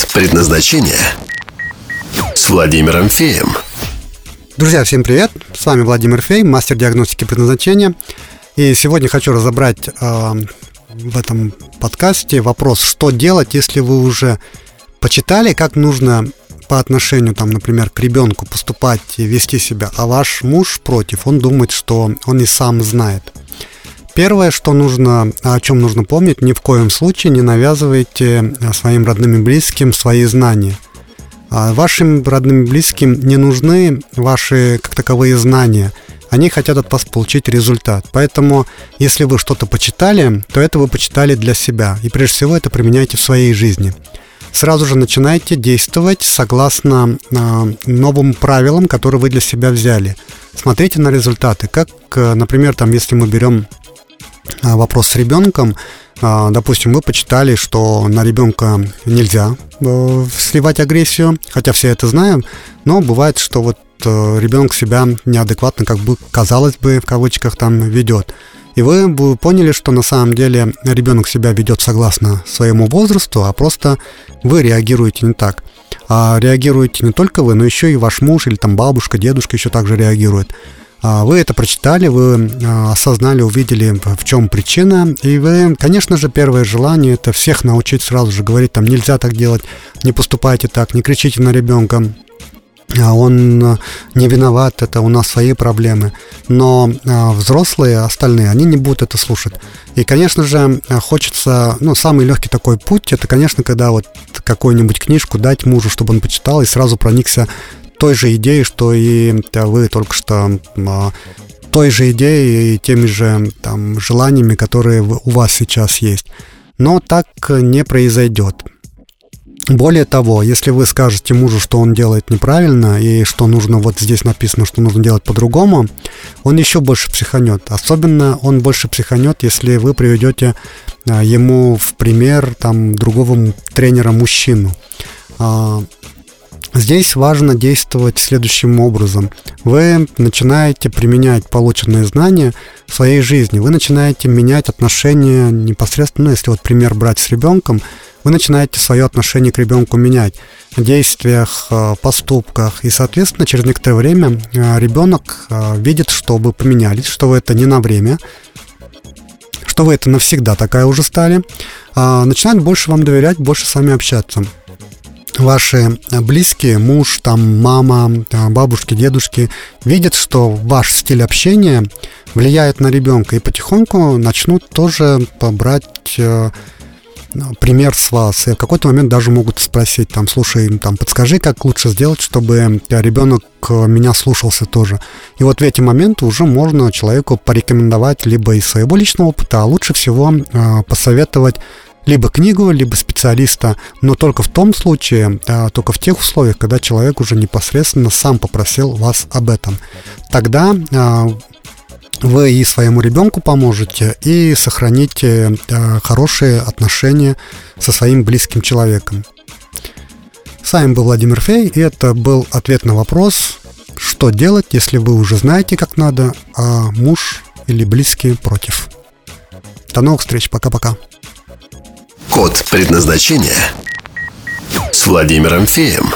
Код предназначения с Владимиром Феем. Друзья, всем привет! С вами Владимир Фей, мастер диагностики предназначения. И сегодня хочу разобрать э, в этом подкасте вопрос, что делать, если вы уже почитали, как нужно по отношению, там, например, к ребенку поступать и вести себя, а ваш муж против, он думает, что он и сам знает. Первое, что нужно, о чем нужно помнить, ни в коем случае не навязывайте э, своим родным и близким свои знания. А вашим родным и близким не нужны ваши как таковые знания. Они хотят от вас получить результат. Поэтому, если вы что-то почитали, то это вы почитали для себя. И прежде всего это применяйте в своей жизни сразу же начинайте действовать согласно э, новым правилам, которые вы для себя взяли. Смотрите на результаты. Как, э, например, там, если мы берем вопрос с ребенком. А, допустим, вы почитали, что на ребенка нельзя э, сливать агрессию, хотя все это знаем, но бывает, что вот э, ребенок себя неадекватно, как бы казалось бы, в кавычках там ведет. И вы поняли, что на самом деле ребенок себя ведет согласно своему возрасту, а просто вы реагируете не так. А реагируете не только вы, но еще и ваш муж или там бабушка, дедушка еще также реагирует. А, вы это прочитали, вы а, осознали, увидели, в чем причина, и вы, конечно же, первое желание это всех научить сразу же говорить, там нельзя так делать, не поступайте так, не кричите на ребенка, а он не виноват, это у нас свои проблемы. Но взрослые, остальные, они не будут это слушать. И, конечно же, хочется, ну, самый легкий такой путь, это, конечно, когда вот какую-нибудь книжку дать мужу, чтобы он почитал и сразу проникся той же идеей, что и вы только что а, той же идеей и теми же там, желаниями, которые у вас сейчас есть. Но так не произойдет. Более того, если вы скажете мужу, что он делает неправильно и что нужно, вот здесь написано, что нужно делать по-другому, он еще больше психанет. Особенно он больше психанет, если вы приведете а, ему в пример там другого тренера мужчину. Здесь важно действовать следующим образом. Вы начинаете применять полученные знания в своей жизни. Вы начинаете менять отношения непосредственно, ну, если вот пример брать с ребенком, вы начинаете свое отношение к ребенку менять в действиях, э, поступках. И, соответственно, через некоторое время э, ребенок э, видит, что вы поменялись, что вы это не на время, что вы это навсегда такая уже стали, а начинает больше вам доверять, больше с вами общаться ваши близкие, муж, там, мама, бабушки, дедушки, видят, что ваш стиль общения влияет на ребенка и потихоньку начнут тоже побрать э, пример с вас. И в какой-то момент даже могут спросить, там, слушай, там, подскажи, как лучше сделать, чтобы ребенок меня слушался тоже. И вот в эти моменты уже можно человеку порекомендовать либо из своего личного опыта, а лучше всего э, посоветовать либо книгу, либо специалиста, но только в том случае, только в тех условиях, когда человек уже непосредственно сам попросил вас об этом. Тогда а, вы и своему ребенку поможете, и сохраните хорошие отношения со своим близким человеком. С вами был Владимир Фей, и это был ответ на вопрос, что делать, если вы уже знаете, как надо, а муж или близкие против. До новых встреч, пока-пока. Код предназначения с Владимиром Феем.